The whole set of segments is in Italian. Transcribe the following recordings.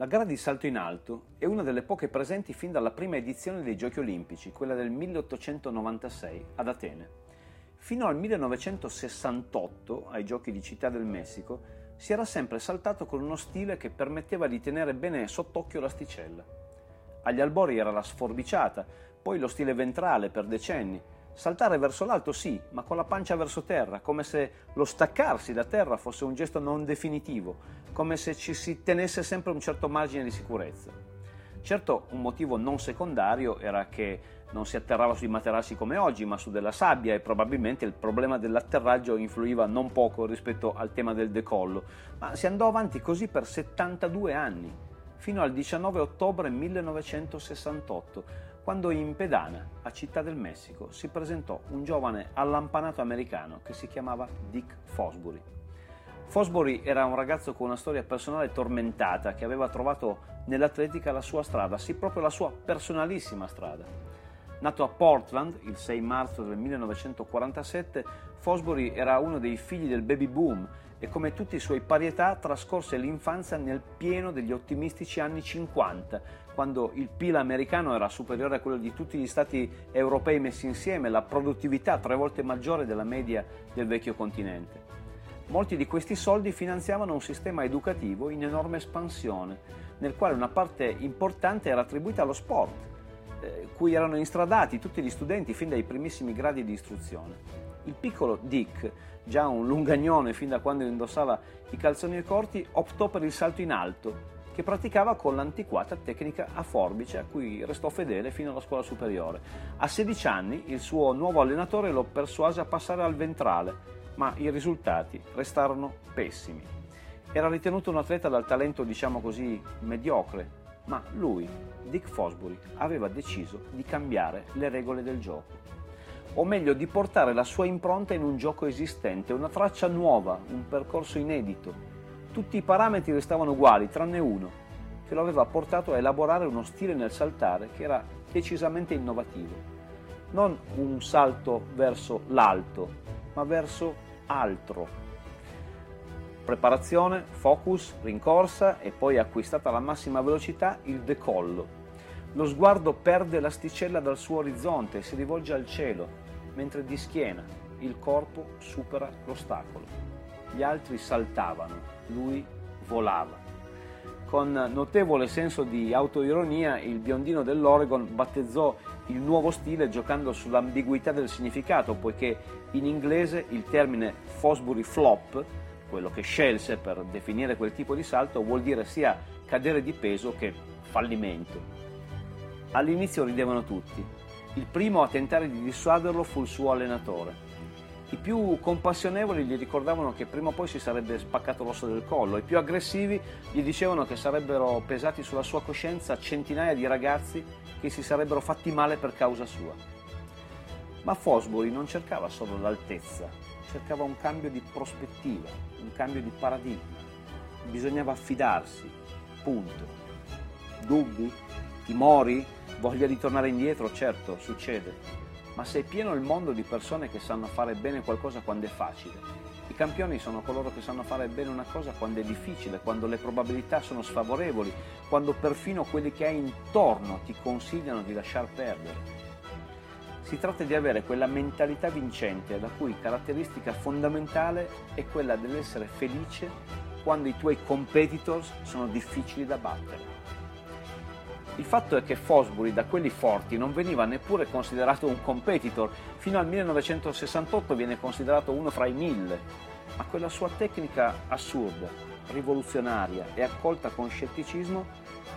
La gara di salto in alto è una delle poche presenti fin dalla prima edizione dei Giochi Olimpici, quella del 1896 ad Atene. Fino al 1968, ai Giochi di Città del Messico, si era sempre saltato con uno stile che permetteva di tenere bene sott'occhio l'asticella. Agli albori era la sforbiciata, poi lo stile ventrale per decenni, Saltare verso l'alto sì, ma con la pancia verso terra, come se lo staccarsi da terra fosse un gesto non definitivo, come se ci si tenesse sempre un certo margine di sicurezza. Certo, un motivo non secondario era che non si atterrava sui materassi come oggi, ma su della sabbia e probabilmente il problema dell'atterraggio influiva non poco rispetto al tema del decollo, ma si andò avanti così per 72 anni, fino al 19 ottobre 1968, quando in Pedana, a Città del Messico, si presentò un giovane allampanato americano che si chiamava Dick Fosbury. Fosbury era un ragazzo con una storia personale tormentata che aveva trovato nell'atletica la sua strada, sì proprio la sua personalissima strada. Nato a Portland il 6 marzo del 1947, Fosbury era uno dei figli del baby boom e come tutti i suoi parietà trascorse l'infanzia nel pieno degli ottimistici anni 50, quando il PIL americano era superiore a quello di tutti gli stati europei messi insieme, la produttività tre volte maggiore della media del vecchio continente. Molti di questi soldi finanziavano un sistema educativo in enorme espansione, nel quale una parte importante era attribuita allo sport, eh, cui erano instradati tutti gli studenti fin dai primissimi gradi di istruzione. Il piccolo Dick, già un lungagnone fin da quando indossava i calzoni corti, optò per il salto in alto, che praticava con l'antiquata tecnica a forbice a cui restò fedele fino alla scuola superiore. A 16 anni il suo nuovo allenatore lo persuase a passare al ventrale, ma i risultati restarono pessimi. Era ritenuto un atleta dal talento, diciamo così, mediocre, ma lui, Dick Fosbury, aveva deciso di cambiare le regole del gioco o meglio di portare la sua impronta in un gioco esistente, una traccia nuova, un percorso inedito. Tutti i parametri restavano uguali, tranne uno, che lo aveva portato a elaborare uno stile nel saltare che era decisamente innovativo. Non un salto verso l'alto, ma verso altro. Preparazione, focus, rincorsa e poi acquistata alla massima velocità il decollo lo sguardo perde l'asticella dal suo orizzonte e si rivolge al cielo, mentre di schiena il corpo supera l'ostacolo. Gli altri saltavano, lui volava. Con notevole senso di autoironia, il biondino dell'Oregon battezzò il nuovo stile giocando sull'ambiguità del significato, poiché in inglese il termine Fosbury Flop, quello che scelse per definire quel tipo di salto, vuol dire sia cadere di peso che fallimento. All'inizio ridevano tutti. Il primo a tentare di dissuaderlo fu il suo allenatore. I più compassionevoli gli ricordavano che prima o poi si sarebbe spaccato l'osso del collo, i più aggressivi gli dicevano che sarebbero pesati sulla sua coscienza centinaia di ragazzi che si sarebbero fatti male per causa sua. Ma Fosbury non cercava solo l'altezza, cercava un cambio di prospettiva, un cambio di paradigma. Bisognava affidarsi, punto. Dubbi? Timori? Voglia di tornare indietro? Certo, succede. Ma se è pieno il mondo di persone che sanno fare bene qualcosa quando è facile, i campioni sono coloro che sanno fare bene una cosa quando è difficile, quando le probabilità sono sfavorevoli, quando perfino quelli che hai intorno ti consigliano di lasciar perdere. Si tratta di avere quella mentalità vincente la cui caratteristica fondamentale è quella dell'essere felice quando i tuoi competitors sono difficili da battere. Il fatto è che Fosbury da quelli forti non veniva neppure considerato un competitor, fino al 1968 viene considerato uno fra i mille, ma quella sua tecnica assurda, rivoluzionaria e accolta con scetticismo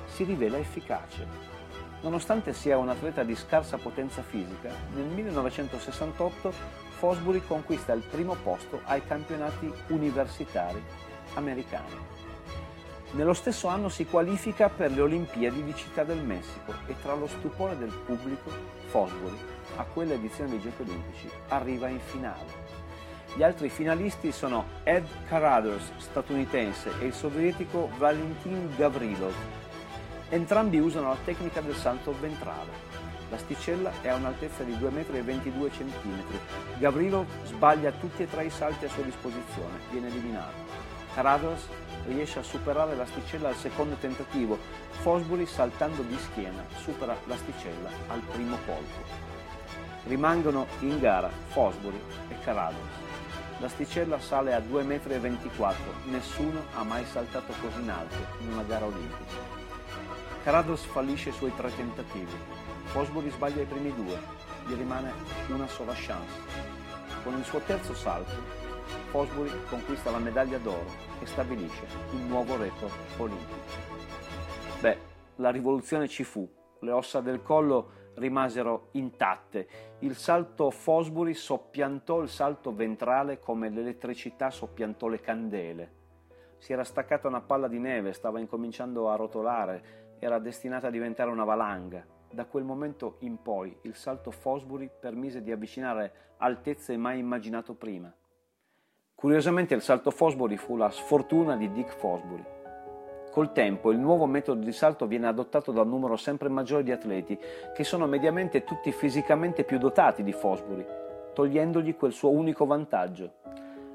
si rivela efficace. Nonostante sia un atleta di scarsa potenza fisica, nel 1968 Fosbury conquista il primo posto ai campionati universitari americani. Nello stesso anno si qualifica per le Olimpiadi di Città del Messico e tra lo stupore del pubblico, Fosbury, a quella edizione dei Giochi Olimpici, arriva in finale. Gli altri finalisti sono Ed Carruthers, statunitense, e il sovietico Valentin Gavrilov. Entrambi usano la tecnica del salto ventrale. L'asticella è a un'altezza di 2,22 m. Gavrilov sbaglia tutti e tre i salti a sua disposizione, viene eliminato. Carados riesce a superare l'asticella al secondo tentativo, Fosbury saltando di schiena supera l'asticella al primo colpo. Rimangono in gara Fosbury e Carados. L'asticella sale a 2,24 m, nessuno ha mai saltato così in alto in una gara olimpica. Carados fallisce i suoi tre tentativi, Fosbury sbaglia i primi due, gli rimane una sola chance. Con il suo terzo salto, Fosbury conquista la medaglia d'oro e stabilisce un nuovo record olimpico. Beh, la rivoluzione ci fu, le ossa del collo rimasero intatte. Il salto Fosbury soppiantò il salto ventrale come l'elettricità soppiantò le candele. Si era staccata una palla di neve, stava incominciando a rotolare, era destinata a diventare una valanga. Da quel momento in poi il salto Fosbury permise di avvicinare altezze mai immaginato prima. Curiosamente il salto Fosbury fu la sfortuna di Dick Fosbury. Col tempo il nuovo metodo di salto viene adottato da un numero sempre maggiore di atleti che sono mediamente tutti fisicamente più dotati di Fosbury, togliendogli quel suo unico vantaggio.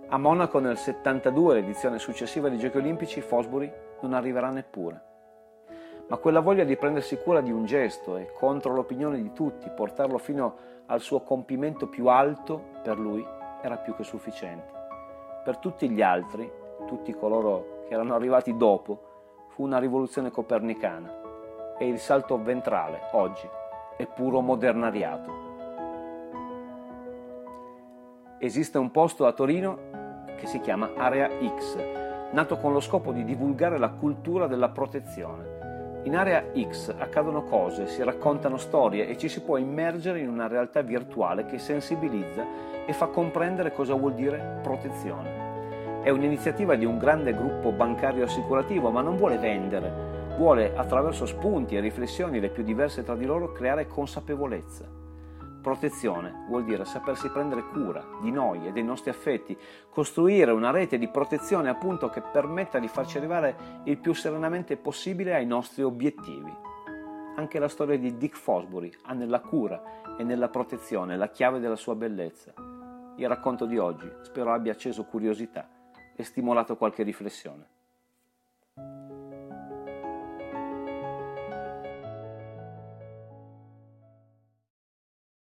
A Monaco nel 72, l'edizione successiva dei Giochi Olimpici, Fosbury non arriverà neppure. Ma quella voglia di prendersi cura di un gesto e contro l'opinione di tutti, portarlo fino al suo compimento più alto, per lui era più che sufficiente. Per tutti gli altri, tutti coloro che erano arrivati dopo, fu una rivoluzione copernicana e il salto ventrale oggi è puro modernariato. Esiste un posto a Torino che si chiama Area X, nato con lo scopo di divulgare la cultura della protezione. In Area X accadono cose, si raccontano storie e ci si può immergere in una realtà virtuale che sensibilizza e fa comprendere cosa vuol dire protezione. È un'iniziativa di un grande gruppo bancario assicurativo, ma non vuole vendere, vuole attraverso spunti e riflessioni le più diverse tra di loro creare consapevolezza. Protezione vuol dire sapersi prendere cura di noi e dei nostri affetti, costruire una rete di protezione appunto che permetta di farci arrivare il più serenamente possibile ai nostri obiettivi. Anche la storia di Dick Fosbury ha nella cura e nella protezione la chiave della sua bellezza. Il racconto di oggi spero abbia acceso curiosità e stimolato qualche riflessione.